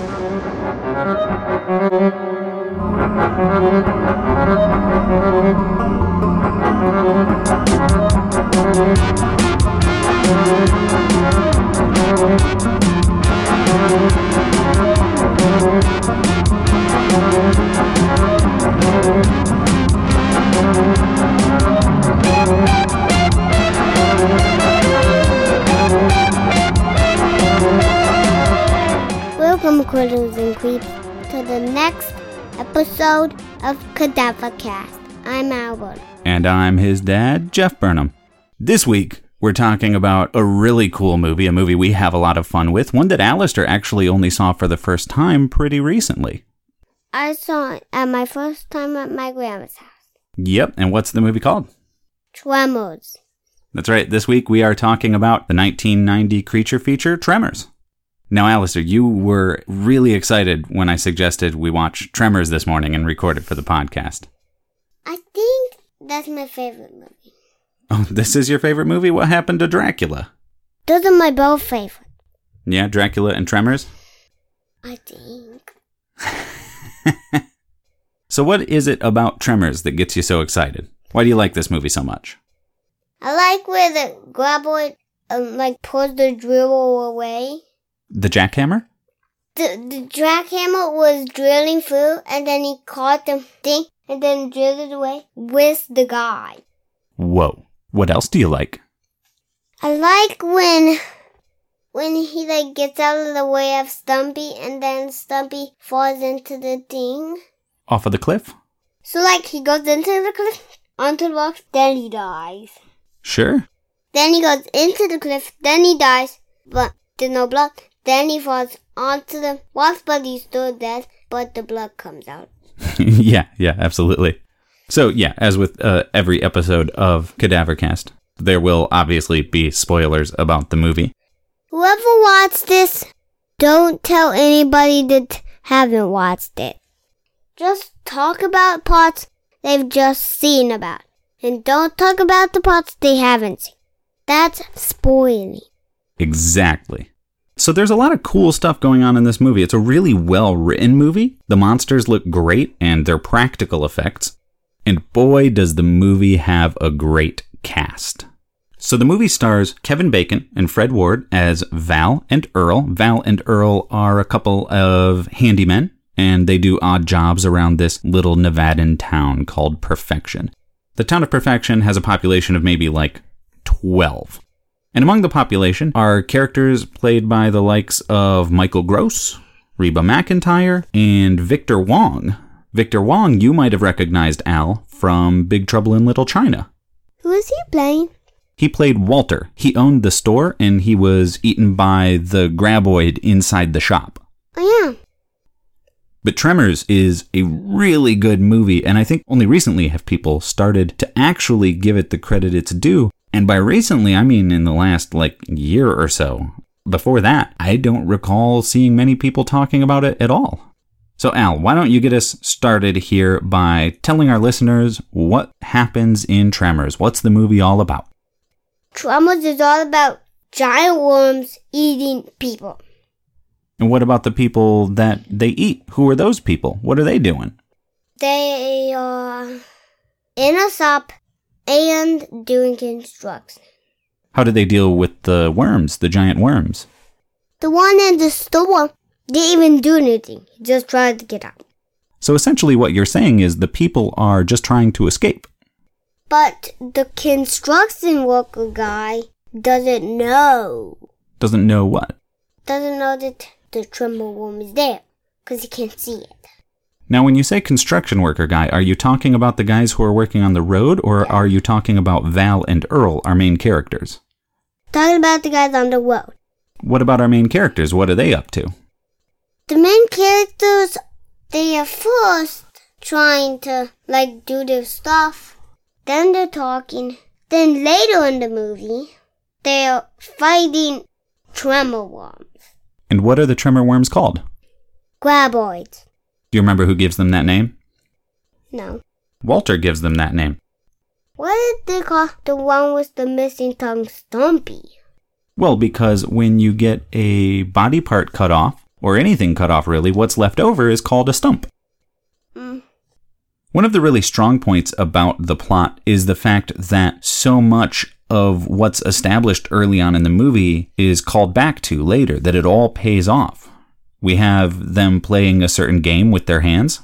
Welcome, critters and creeps, to the next episode of Cadaver Cast. I'm Al Burnham. And I'm his dad, Jeff Burnham. This week, we're talking about a really cool movie, a movie we have a lot of fun with, one that Alistair actually only saw for the first time pretty recently. I saw it at my first time at my grandma's house. Yep, and what's the movie called? Tremors. That's right, this week we are talking about the 1990 creature feature, Tremors. Now, Alistair, you were really excited when I suggested we watch Tremors this morning and record it for the podcast. I think that's my favorite movie. Oh, this is your favorite movie? What happened to Dracula? Those are my both favorite. Yeah, Dracula and Tremors? I think. So, what is it about Tremors that gets you so excited? Why do you like this movie so much? I like where the graboid um, like pulls the drill away. The jackhammer? The the jackhammer was drilling through, and then he caught the thing, and then drilled it away with the guy. Whoa. What else do you like? I like when when he like gets out of the way of Stumpy, and then Stumpy falls into the thing. Off of the cliff? So like he goes into the cliff, onto the rocks, then he dies. Sure. Then he goes into the cliff, then he dies, but there's no blood. Then he falls onto the rocks, but he's still dead, but the blood comes out. yeah, yeah, absolutely. So, yeah, as with uh, every episode of Cadavercast, there will obviously be spoilers about the movie. Whoever watched this, don't tell anybody that haven't watched it. Just talk about parts they've just seen about. And don't talk about the parts they haven't seen. That's spoiling. Exactly. So there's a lot of cool stuff going on in this movie. It's a really well written movie. The monsters look great and they're practical effects. And boy, does the movie have a great cast. So the movie stars Kevin Bacon and Fred Ward as Val and Earl. Val and Earl are a couple of handymen and they do odd jobs around this little Nevadan town called Perfection. The town of Perfection has a population of maybe like 12. And among the population are characters played by the likes of Michael Gross, Reba McEntire, and Victor Wong. Victor Wong, you might have recognized Al from Big Trouble in Little China. Who is he playing? He played Walter. He owned the store and he was eaten by the graboid inside the shop. Oh yeah. But Tremors is a really good movie, and I think only recently have people started to actually give it the credit it's due. And by recently, I mean in the last like year or so. Before that, I don't recall seeing many people talking about it at all. So, Al, why don't you get us started here by telling our listeners what happens in Tremors? What's the movie all about? Tremors is all about giant worms eating people. And what about the people that they eat? Who are those people? What are they doing? They are in a shop and doing construction. How do they deal with the worms, the giant worms? The one in the store didn't even do anything. He just tried to get out. So essentially, what you're saying is the people are just trying to escape. But the construction worker guy doesn't know. Doesn't know what. Doesn't know that the tremble worm is there because he can't see it. Now, when you say construction worker guy, are you talking about the guys who are working on the road, or are you talking about Val and Earl, our main characters? Talking about the guys on the road. What about our main characters? What are they up to? The main characters, they are first trying to like do their stuff. Then they're talking. Then later in the movie, they're fighting tremor worms. And what are the tremor worms called? Graboids. Do you remember who gives them that name? No. Walter gives them that name. What did they call the one with the missing tongue Stumpy? Well, because when you get a body part cut off, or anything cut off really, what's left over is called a stump. Mm. One of the really strong points about the plot is the fact that so much of what's established early on in the movie is called back to later, that it all pays off. We have them playing a certain game with their hands.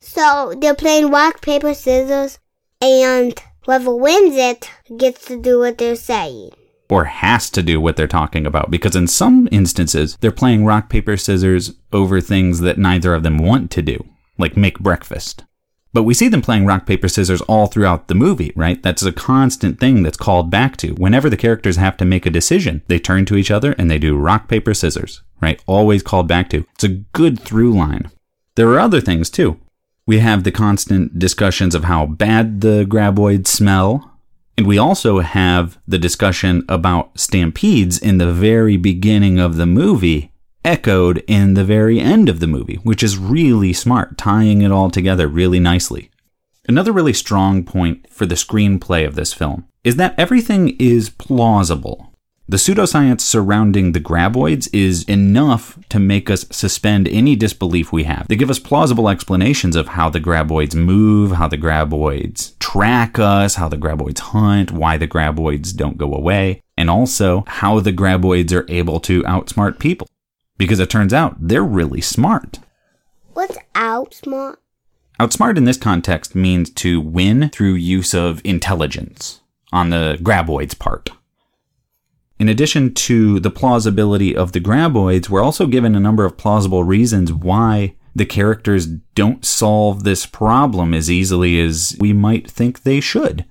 So they're playing rock, paper, scissors, and whoever wins it gets to do what they're saying. Or has to do what they're talking about, because in some instances, they're playing rock, paper, scissors over things that neither of them want to do, like make breakfast. But we see them playing rock, paper, scissors all throughout the movie, right? That's a constant thing that's called back to. Whenever the characters have to make a decision, they turn to each other and they do rock, paper, scissors, right? Always called back to. It's a good through line. There are other things too. We have the constant discussions of how bad the graboids smell. And we also have the discussion about stampedes in the very beginning of the movie echoed in the very end of the movie, which is really smart, tying it all together really nicely. Another really strong point for the screenplay of this film is that everything is plausible. The pseudoscience surrounding the graboids is enough to make us suspend any disbelief we have. They give us plausible explanations of how the graboids move, how the graboids track us, how the graboids hunt, why the graboids don't go away, and also how the graboids are able to outsmart people because it turns out they're really smart. What's outsmart? Outsmart in this context means to win through use of intelligence on the graboids part. In addition to the plausibility of the graboids, we're also given a number of plausible reasons why the characters don't solve this problem as easily as we might think they should.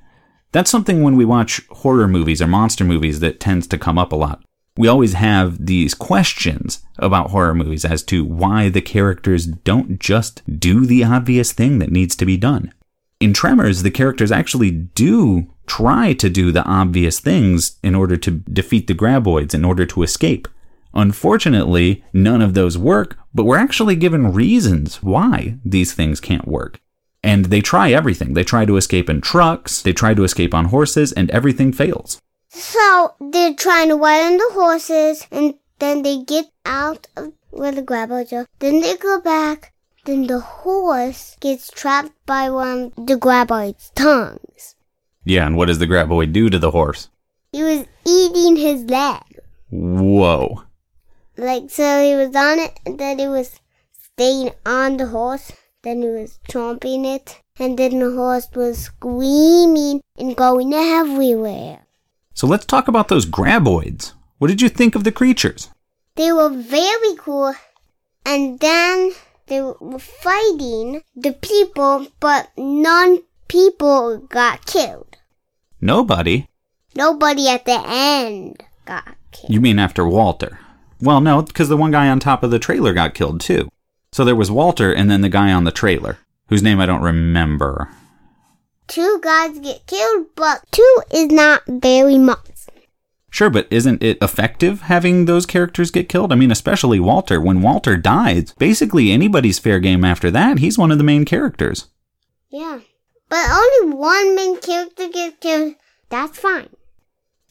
That's something when we watch horror movies or monster movies that tends to come up a lot we always have these questions about horror movies as to why the characters don't just do the obvious thing that needs to be done. In Tremors, the characters actually do try to do the obvious things in order to defeat the graboids, in order to escape. Unfortunately, none of those work, but we're actually given reasons why these things can't work. And they try everything. They try to escape in trucks, they try to escape on horses, and everything fails. So they're trying to ride on the horses, and then they get out of where the graboids are. Then they go back. Then the horse gets trapped by one of the graboid's tongues. Yeah, and what does the graboid do to the horse? He was eating his leg. Whoa. Like, so he was on it, and then he was staying on the horse. Then he was chomping it, and then the horse was screaming and going everywhere. So let's talk about those graboids. What did you think of the creatures? They were very cool. And then they were fighting the people, but none people got killed. Nobody? Nobody at the end got killed. You mean after Walter? Well, no, because the one guy on top of the trailer got killed too. So there was Walter and then the guy on the trailer, whose name I don't remember two guys get killed, but two is not very much. Sure, but isn't it effective having those characters get killed? I mean, especially Walter. When Walter dies, basically anybody's fair game after that. He's one of the main characters. Yeah. But only one main character gets killed. That's fine.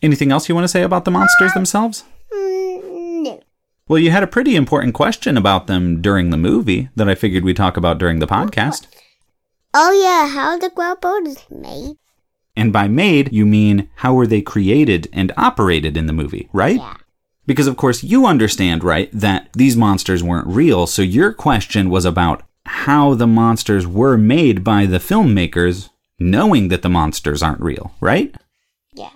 Anything else you want to say about the monsters themselves? Mm, no. Well, you had a pretty important question about them during the movie that I figured we'd talk about during the podcast. Oh yeah, how the boat is made. And by made, you mean how were they created and operated in the movie, right? Yeah. Because of course you understand, right, that these monsters weren't real, so your question was about how the monsters were made by the filmmakers knowing that the monsters aren't real, right? Yeah.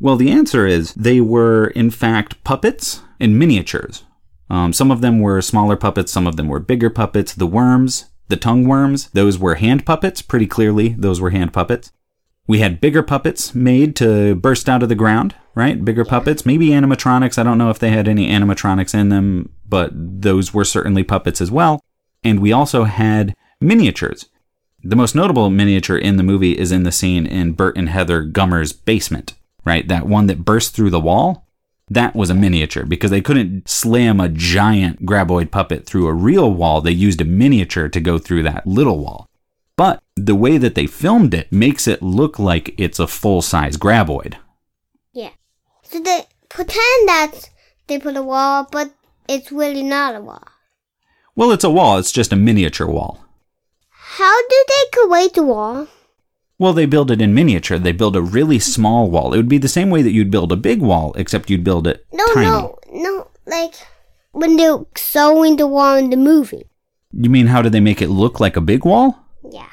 Well, the answer is they were, in fact, puppets and miniatures. Um, some of them were smaller puppets, some of them were bigger puppets. The worms, the tongue worms, those were hand puppets, pretty clearly, those were hand puppets. We had bigger puppets made to burst out of the ground, right? Bigger puppets, maybe animatronics. I don't know if they had any animatronics in them, but those were certainly puppets as well. And we also had miniatures. The most notable miniature in the movie is in the scene in Bert and Heather Gummer's basement, right? That one that burst through the wall that was a miniature because they couldn't slam a giant graboid puppet through a real wall. They used a miniature to go through that little wall. But the way that they filmed it makes it look like it's a full size graboid. Yeah. So they pretend that they put a wall, but it's really not a wall. Well, it's a wall, it's just a miniature wall. How do they create the wall? Well, they build it in miniature. They build a really small wall. It would be the same way that you'd build a big wall, except you'd build it No, tiny. no, no. Like when they're sewing the wall in the movie. You mean how do they make it look like a big wall? Yeah.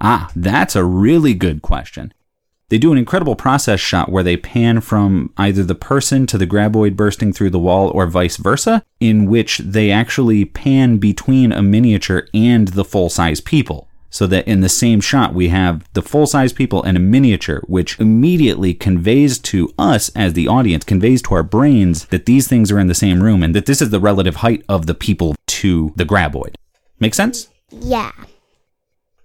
Ah, that's a really good question. They do an incredible process shot where they pan from either the person to the graboid bursting through the wall or vice versa, in which they actually pan between a miniature and the full size people. So that in the same shot, we have the full size people and a miniature, which immediately conveys to us as the audience, conveys to our brains that these things are in the same room and that this is the relative height of the people to the graboid. Make sense? Yeah.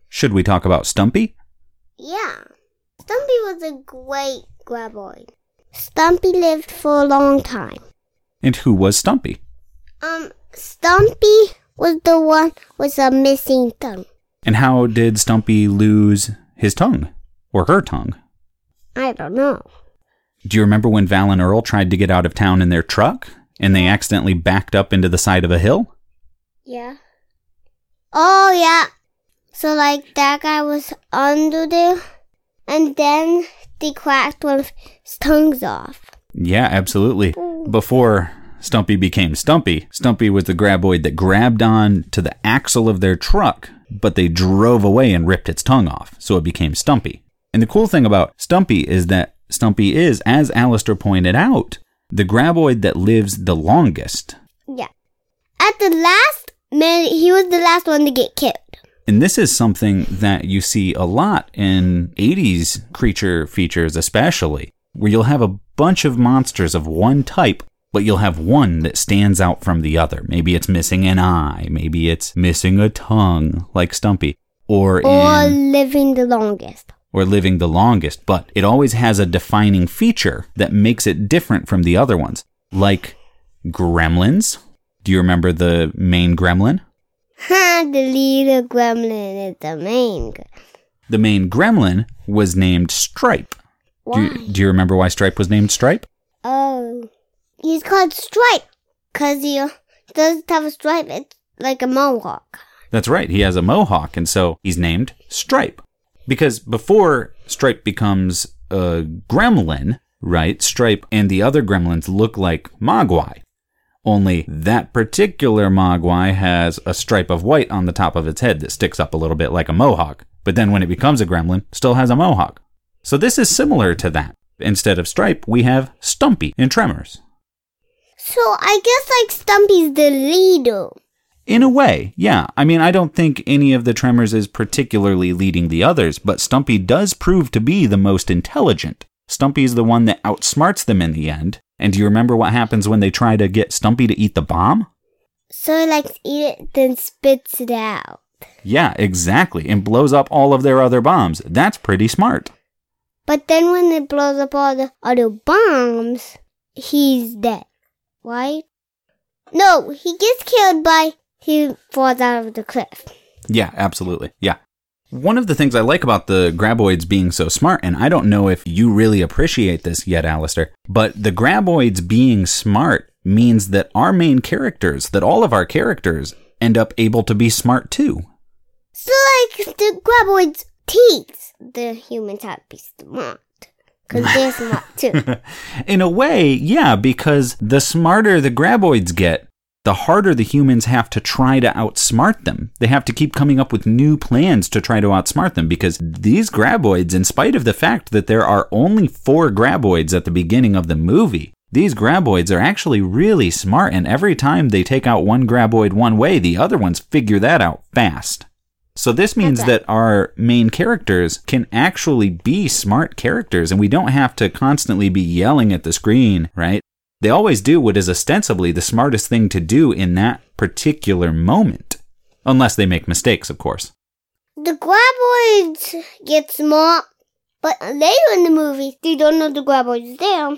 Should we talk about Stumpy? Yeah. Stumpy was a great graboid. Stumpy lived for a long time. And who was Stumpy? Um, Stumpy was the one with a missing tongue. And how did Stumpy lose his tongue? Or her tongue? I don't know. Do you remember when Val and Earl tried to get out of town in their truck and they accidentally backed up into the side of a hill? Yeah. Oh, yeah. So, like, that guy was under there, and then they cracked one of his tongues off. Yeah, absolutely. Before Stumpy became Stumpy, Stumpy was the graboid that grabbed on to the axle of their truck, but they drove away and ripped its tongue off, so it became Stumpy. And the cool thing about Stumpy is that Stumpy is, as Alistair pointed out, the graboid that lives the longest. Yeah. At the last minute, he was the last one to get killed. And this is something that you see a lot in 80s creature features, especially, where you'll have a bunch of monsters of one type, but you'll have one that stands out from the other. Maybe it's missing an eye, maybe it's missing a tongue, like Stumpy, or Or in, living the longest. or living the longest, but it always has a defining feature that makes it different from the other ones, like gremlins. Do you remember the main gremlin? The little gremlin is the main. The main gremlin was named Stripe. Do Why? you, do you remember why Stripe was named Stripe? Oh. He's called Stripe. Cause he uh, doesn't have a stripe. It's like a mohawk. That's right, he has a mohawk, and so he's named Stripe. Because before Stripe becomes a gremlin, right, Stripe and the other gremlins look like Mogwai. Only that particular Mogwai has a stripe of white on the top of its head that sticks up a little bit like a mohawk. But then when it becomes a gremlin, still has a mohawk. So this is similar to that. Instead of Stripe, we have Stumpy in Tremors. So I guess like Stumpy's the leader. In a way, yeah. I mean, I don't think any of the Tremors is particularly leading the others, but Stumpy does prove to be the most intelligent. Stumpy's the one that outsmarts them in the end. And do you remember what happens when they try to get Stumpy to eat the bomb? So he likes to eat it, then spits it out. Yeah, exactly, and blows up all of their other bombs. That's pretty smart. But then when it blows up all the other bombs, he's dead. Right? No, he gets killed by he falls out of the cliff. Yeah, absolutely. Yeah. One of the things I like about the graboids being so smart, and I don't know if you really appreciate this yet, Alistair, but the graboids being smart means that our main characters, that all of our characters, end up able to be smart too. So like the graboids teach the humans how to be smart. Cause they're smart too. In a way, yeah, because the smarter the graboids get, the harder the humans have to try to outsmart them. They have to keep coming up with new plans to try to outsmart them because these graboids, in spite of the fact that there are only four graboids at the beginning of the movie, these graboids are actually really smart, and every time they take out one graboid one way, the other ones figure that out fast. So this means Okay. that our main characters can actually be smart characters and we don't have to constantly be yelling at the screen, right? They always do what is ostensibly the smartest thing to do in that particular moment. Unless they make mistakes, of course. the graboids get smart, but later in the movie, they don't know the graboids is there.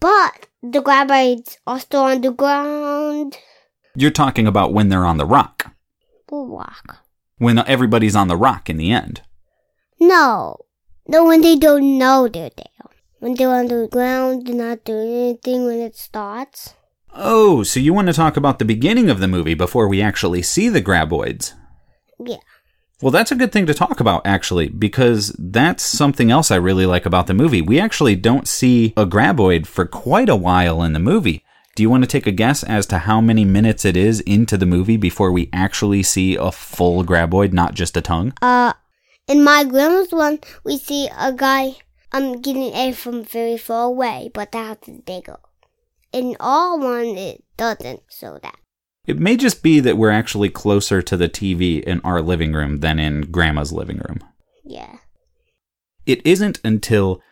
But the graboids are still on the ground. You're talking about when they're on the rock. Walk. When everybody's on the rock in the end. No. No, when they don't know they're there. When they're on the ground, they're not doing anything when it starts. Oh, so you want to talk about the beginning of the movie before we actually see the graboids? Yeah. Well, that's a good thing to talk about, actually, because that's something else I really like about the movie. We actually don't see a graboid for quite a while in the movie. Do you want to take a guess as to how many minutes it is into the movie before we actually see a full graboid, not just a tongue? Uh, in my grandma's one, we see a guy um getting air from very far away, but that's bigger. In our one, it doesn't show that. It may just be that we're actually closer to the TV in our living room than in Grandma's living room. Yeah. It isn't until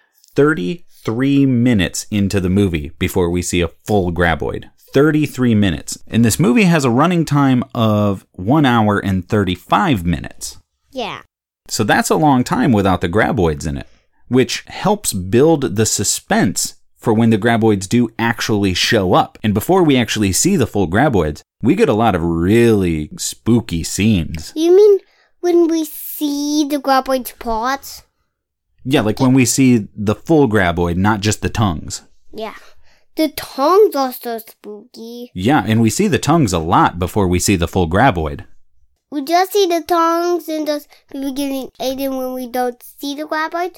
33 minutes into the movie before we see a full graboid. 33 minutes. And this movie has a running time of 1 hour and 35 minutes. Yeah. So that's a long time without the graboids in it, which helps build the suspense for when the graboids do actually show up. And before we actually see the full graboids, we get a lot of really spooky scenes. You mean when we see the graboid's parts? Yeah, like when we see the full graboid, not just the tongues. Yeah. The tongues are so spooky. Yeah, and we see the tongues a lot before we see the full graboid. We just see the tongues and just people getting eaten when we don't see the graboid.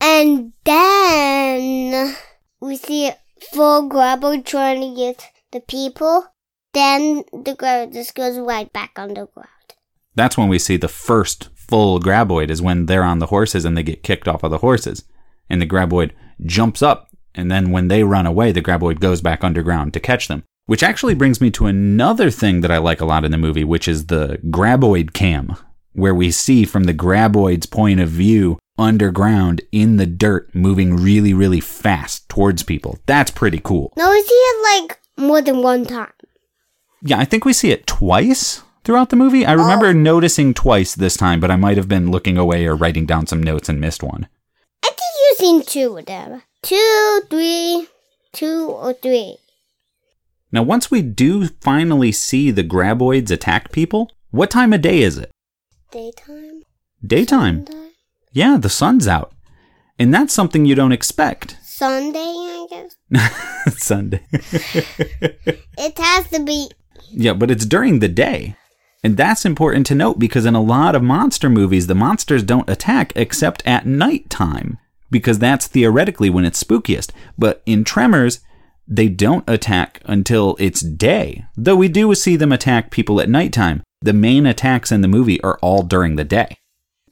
And then we see a full graboid trying to get the people. Then the graboid just goes right back underground. That's when we see the first full graboid is when they're on the horses and they get kicked off of the horses. And the graboid jumps up, and then when they run away, the graboid goes back underground to catch them. Which actually brings me to another thing that I like a lot in the movie, which is the graboid cam, where we see from the graboid's point of view underground in the dirt moving really, really fast towards people. That's pretty cool. No, we see it like more than one time. Yeah, I think we see it twice throughout the movie. I remember oh. noticing twice this time, but I might have been looking away or writing down some notes and missed one. I think you've seen two of them. Two, three, two or three. Now, once we do finally see the graboids attack people, what time of day is it? Daytime? Daytime. Sunday? Yeah, the sun's out. And that's something you don't expect. Sunday, I guess. Sunday. It has to be. yeah, but it's during the day. And that's important to note because in a lot of monster movies, the monsters don't attack except at nighttime because that's theoretically when it's spookiest. But in Tremors, they don't attack until it's day. Though we do see them attack people at nighttime, the main attacks in the movie are all during the day.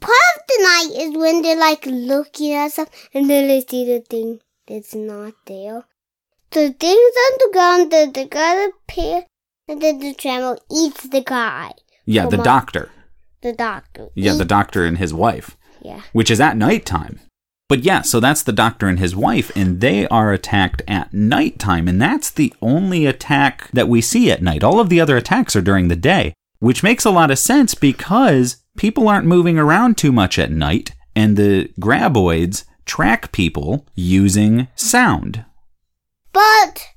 Part of the night is when they're like looking at stuff and then they see the thing that's not there. The thing's underground, the, the guy appear, and then the tremor eats the guy. Yeah, the doctor. The doctor. Yeah, the doctor and his wife, Yeah. which is at nighttime. But yeah, so that's the doctor and his wife, and they are attacked at nighttime, and that's the only attack that we see at night. All of the other attacks are during the day, which makes a lot of sense because people aren't moving around too much at night, and the graboids track people using sound. But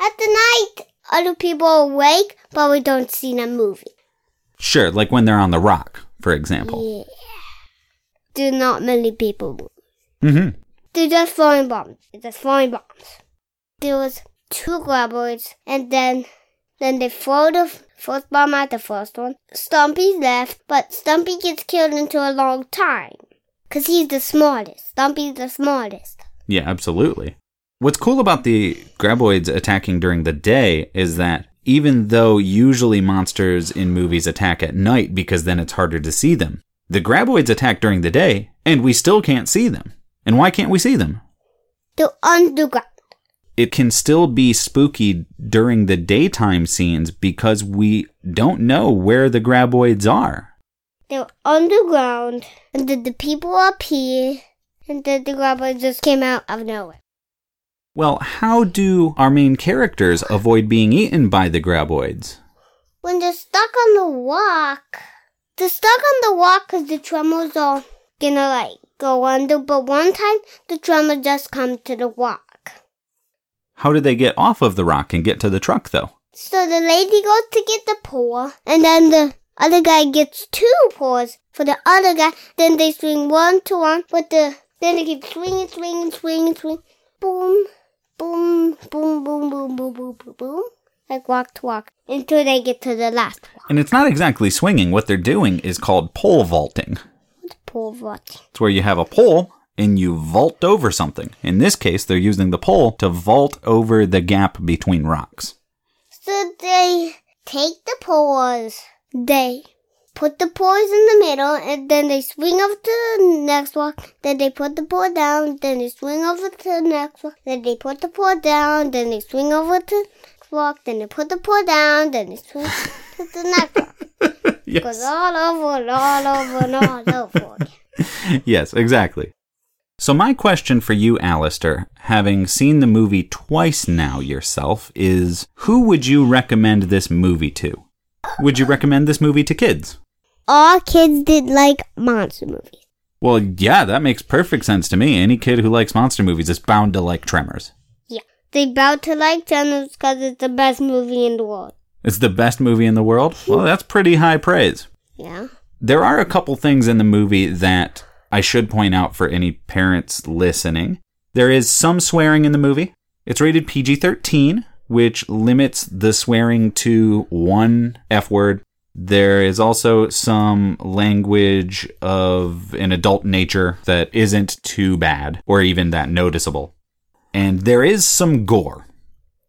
at the night, other people awake, but we don't see them moving. Sure, like when they're on the rock, for example. Yeah. Do not many people move. Mm-hmm. They're just throwing bombs. They're just throwing bombs. There was two graboids, and then then they throw the first bomb at the first one. Stumpy's left, but Stumpy gets killed into a long time. Cause he's the smartest. Stumpy's the smartest. Yeah, absolutely. What's cool about the graboids attacking during the day is that even though usually monsters in movies attack at night because then it's harder to see them, the graboids attack during the day and we still can't see them. And why can't we see them? They're underground. It can still be spooky during the daytime scenes because we don't know where the graboids are. They're underground, and then the people up here, and then the graboids just came out of nowhere. Well, how do our main characters avoid being eaten by the graboids? When they're stuck on the rock, they're stuck on the rock because the tremors are gonna like go under. But one time, the tremor just come to the rock. How do they get off of the rock and get to the truck, though? So the lady goes to get the paw, and then the other guy gets two paws for the other guy. Then they swing one to one, but the then they keep swinging, swinging, swinging, swinging. Boom! Boom, boom, boom, boom, boom, boom, boom, boom, like walk to walk until they get to the last one. And it's not exactly swinging. What they're doing is called pole vaulting. What's pole vaulting. It's where you have a pole and you vault over something. In this case, they're using the pole to vault over the gap between rocks. So they take the poles, they put the poles in the middle, and then they swing over to the next one. Then they put the pole down, then they swing over to the next one. Then they put the pole down, then they swing over to the next one. Then they put the pole down, then they swing to the next one. Goes all over and all over and all over again. yes, exactly. So, my question for you, Alistair, having seen the movie twice now yourself, is who would you recommend this movie to? Would you recommend this movie to kids? All kids did like monster movies. Well, yeah, that makes perfect sense to me. Any kid who likes monster movies is bound to like Tremors. Yeah. They bout to like Tremors because it's the best movie in the world. It's the best movie in the world? Well, hmm. that's pretty high praise. Yeah. There are a couple things in the movie that I should point out for any parents listening. There is some swearing in the movie. It's rated PG 13, which limits the swearing to one F word. There is also some language of an adult nature that isn't too bad or even that noticeable. And there is some gore.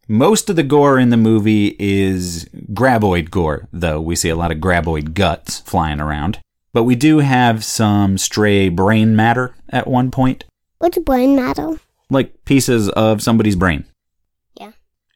Most of the gore in the movie is graboid gore, though we see a lot of graboid guts flying around. But we do have some stray brain matter at one point, What's brain matter? like pieces of somebody's brain.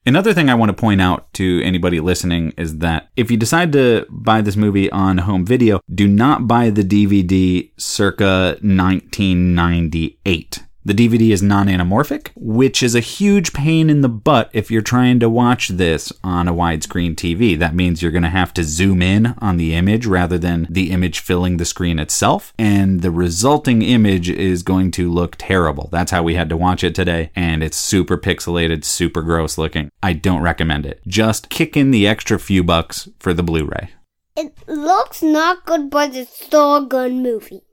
Another thing I want to point out to anybody listening is that if you decide to buy this movie on home video, do not buy the DVD circa 1998. The DVD is non anamorphic, which is a huge pain in the butt if you're trying to watch this on a widescreen TV. That means you're going to have to zoom in on the image rather than the image filling the screen itself, and the resulting image is going to look terrible. That's how we had to watch it today, and it's super pixelated, super gross looking. I don't recommend it. Just kick in the extra few bucks for the Blu ray. It looks not good, but it's still a good movie.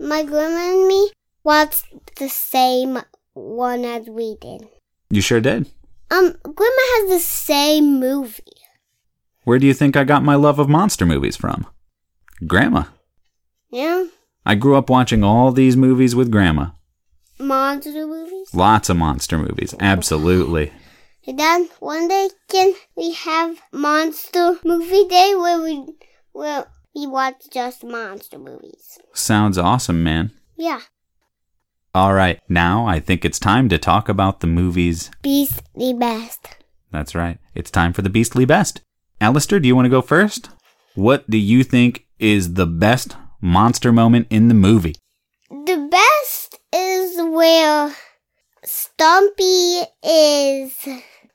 My grandma and me watched the same one as we did. You sure did. Um, grandma has the same movie. Where do you think I got my love of monster movies from? Grandma. Yeah? I grew up watching all these movies with Grandma. Monster movies. Lots of monster movies. Absolutely. Hey, Dad, one day can we have monster movie day where we where we watch just monster movies? Sounds awesome, man. Yeah. All right, now I think it's time to talk about the movies. Beast the best. That's right. It's time for the Beastly Best. Alistair, do you want to go first? What do you think is the best monster moment in the movie? The best is where Stumpy is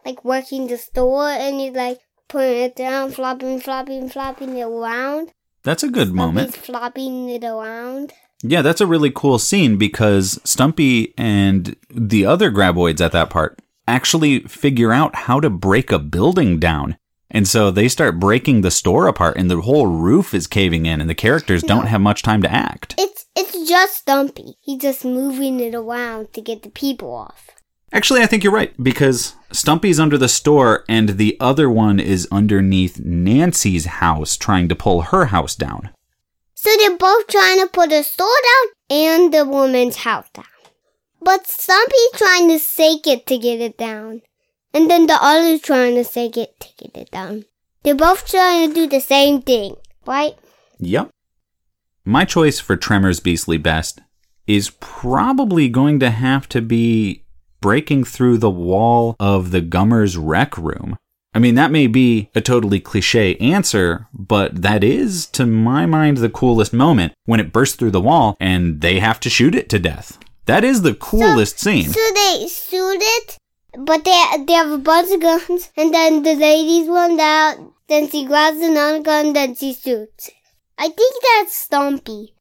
like working the store and he's like putting it down, flopping, flopping, flopping it around. That's a good moment. Flopping it around. Yeah, that's a really cool scene because Stumpy and the other graboids at that part actually figure out how to break a building down. And so they start breaking the store apart and the whole roof is caving in and the characters don't have much time to act. It's it's just Stumpy. He's just moving it around to get the people off. Actually, I think you're right because Stumpy's under the store and the other one is underneath Nancy's house trying to pull her house down. So they're both trying to put the store down and the woman's house down. But Stumpy's trying to sake it to get it down. And then the other's trying to sake it to get it down. They're both trying to do the same thing, right? Yep. My choice for Tremors Beastly Best is probably going to have to be breaking through the wall of the Gummers rec room. I mean, that may be a totally cliche answer, but that is, to my mind, the coolest moment when it bursts through the wall and they have to shoot it to death. That is the coolest scene. So they shoot it, but they they have a bunch of guns, and then the ladies run out. Then she grabs another gun, then she shoots. I think that's Stumpy.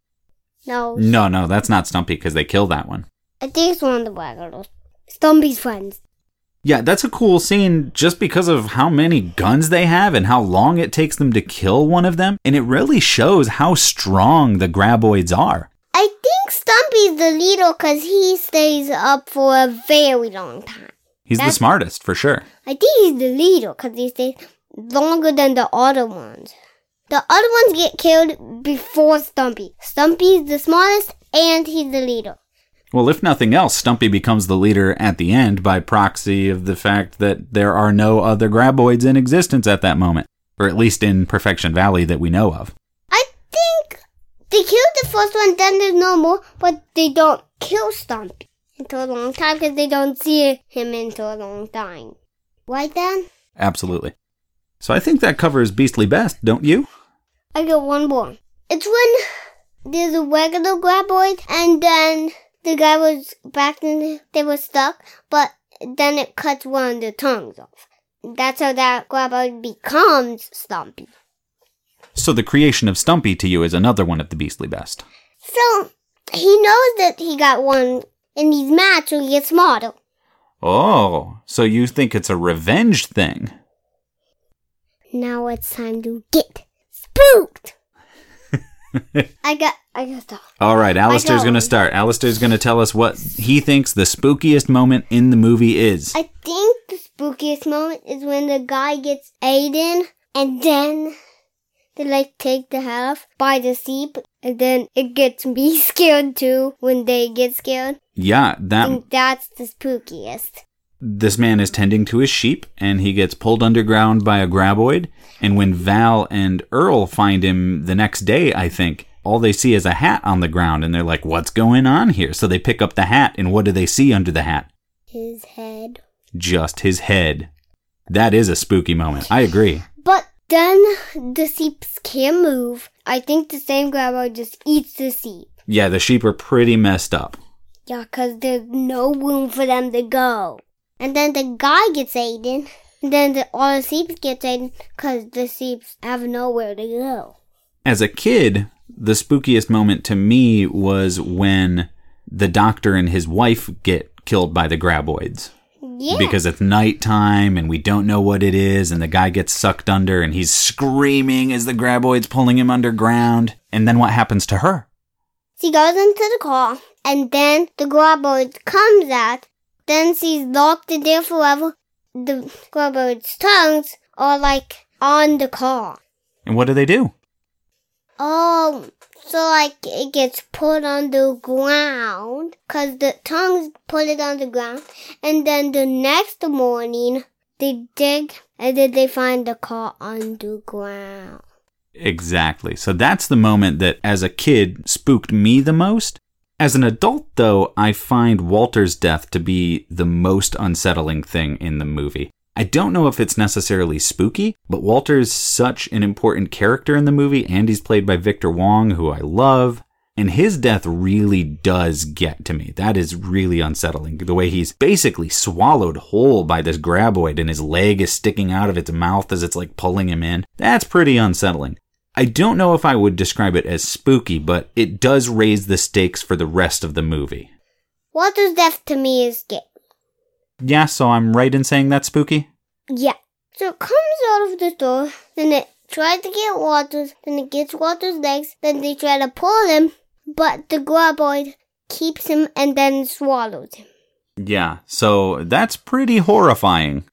No, No, no, that's not Stumpy because they kill that one. I think it's one of the regulars. Stumpy's friends. Yeah, that's a cool scene just because of how many guns they have and how long it takes them to kill one of them. And it really shows how strong the graboids are. I think Stumpy's the leader because he stays up for a very long time. He's the smartest, for sure. I think he's the leader because he stays longer than the other ones. The other ones get killed before Stumpy. Stumpy's the smartest and he's the leader. Well, if nothing else, Stumpy becomes the leader at the end by proxy of the fact that there are no other graboids in existence at that moment, or at least in Perfection Valley that we know of. I think they killed the first one, then there's no more, but they don't kill Stumpy until a long time because they don't see him until a long time. Right, Dan? Absolutely. So I think that covers Beastly Best, don't you? I got one more. It's when there's a regular graboid and then the guy was back in, they were stuck, but then it cuts one of the tongues off. That's how that graboid becomes Stumpy. So the creation of Stumpy to you is another one of the Beastly Best. So he knows that he got one and he's mad, so he gets smarter. Oh, so you think it's a revenge thing? Now it's time to get spooked. I got, I got stuff. All right, Alistair's going to start. Alistair's going to tell us what he thinks the spookiest moment in the movie is. I think the spookiest moment is when the guy gets Aiden and then they like take the hat off by the seat and then it gets me scared too when they get scared. yeah, that that's the spookiest. This man is tending to his sheep and he gets pulled underground by a graboid. And when Val and Earl find him the next day, I think, all they see is a hat on the ground and they're like, what's going on here? So they pick up the hat and what do they see under the hat? His head. Just his head. That is a spooky moment. I agree. But then the seeps can't move. I think the same graboid just eats the sheep. Yeah, the sheep are pretty messed up. Yeah, 'cause there's no room for them to go. And then the guy gets eaten. And then the, all the seeps get Aiden 'cause the seeps have nowhere to go. As a kid, the spookiest moment to me was when the doctor and his wife get killed by the graboids. Yeah. because it's nighttime and we don't know what it is and the guy gets sucked under and he's screaming as the graboid's pulling him underground and then what happens to her she goes into the car. And then the graboid comes out. Then she's locked in there forever. The graboid's tongues are like on the car. and what do they do Oh, so like it gets put on the ground because the tongues put it on the ground, and then the next morning they dig and then they find the car on the ground. exactly so that's the moment that as a kid spooked me the most as an adult though i find walter's death to be the most unsettling thing in the movie I don't know if it's necessarily spooky, but Walter's such an important character in the movie, and he's played by Victor Wong, who I love. And his death really does get to me. That is really unsettling. The way he's basically swallowed whole by this graboid and his leg is sticking out of its mouth as it's like pulling him in. That's pretty unsettling. I don't know if I would describe it as spooky, but it does raise the stakes for the rest of the movie. Walter's death to me is scary. Yeah, so I'm right in saying that's spooky? Yeah. So it comes out of the door, then it tries to get Walter's, then it gets Walter's legs, then they try to pull him, but the graboid keeps him and then swallows him. Yeah, so that's pretty horrifying.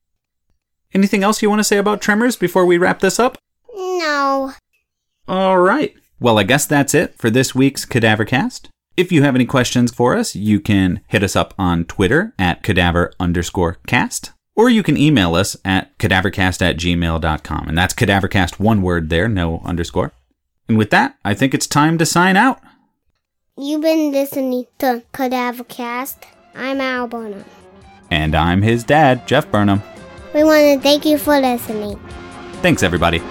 Anything else you want to say about Tremors before we wrap this up? No. All right. Well, I guess that's it for this week's Cadavercast. If you have any questions for us, you can hit us up on Twitter at cadaver underscore cast, or you can email us at cadavercast at gmail.com. And that's cadavercast, one word there, no underscore. And with that, I think it's time to sign out. You've been listening to Cadavercast. I'm Al Burnham. And I'm his dad, Jeff Burnham. We want to thank you for listening. Thanks, everybody.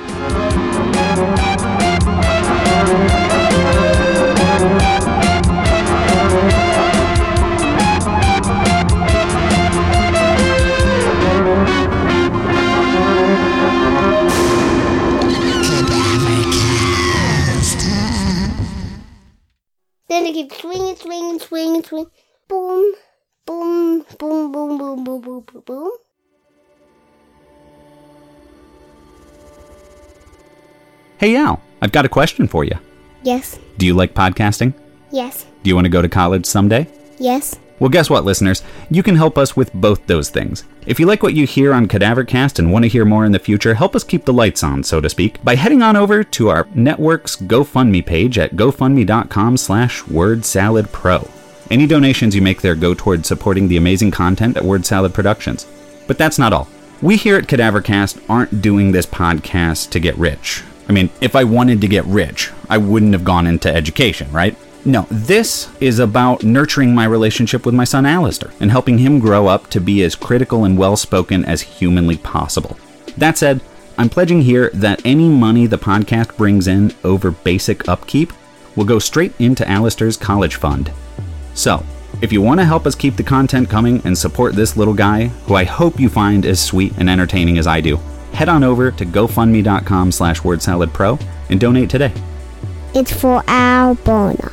Swinging, swinging. Boom, boom, boom, boom, boom, boom, boom, boom, boom. Hey, Al, I've got a question for you. Yes. Do you like podcasting? Yes. Do you want to go to college someday? Yes. Well, guess what, listeners? You can help us with both those things. If you like what you hear on Cadavercast and want to hear more in the future, help us keep the lights on, so to speak, by heading on over to our network's GoFundMe page at gofundme.com slash wordsaladpro. Any donations you make there go towards supporting the amazing content at Word Salad Productions. But that's not all. We here at Cadavercast aren't doing this podcast to get rich. I mean, if I wanted to get rich, I wouldn't have gone into education, right? No, this is about nurturing my relationship with my son Alistair and helping him grow up to be as critical and well spoken as humanly possible. That said, I'm pledging here that any money the podcast brings in over basic upkeep will go straight into Alistair's college fund. So, if you want to help us keep the content coming and support this little guy, who I hope you find as sweet and entertaining as I do, head on over to gofundme.com slash wordsaladpro and donate today. It's for our Bona.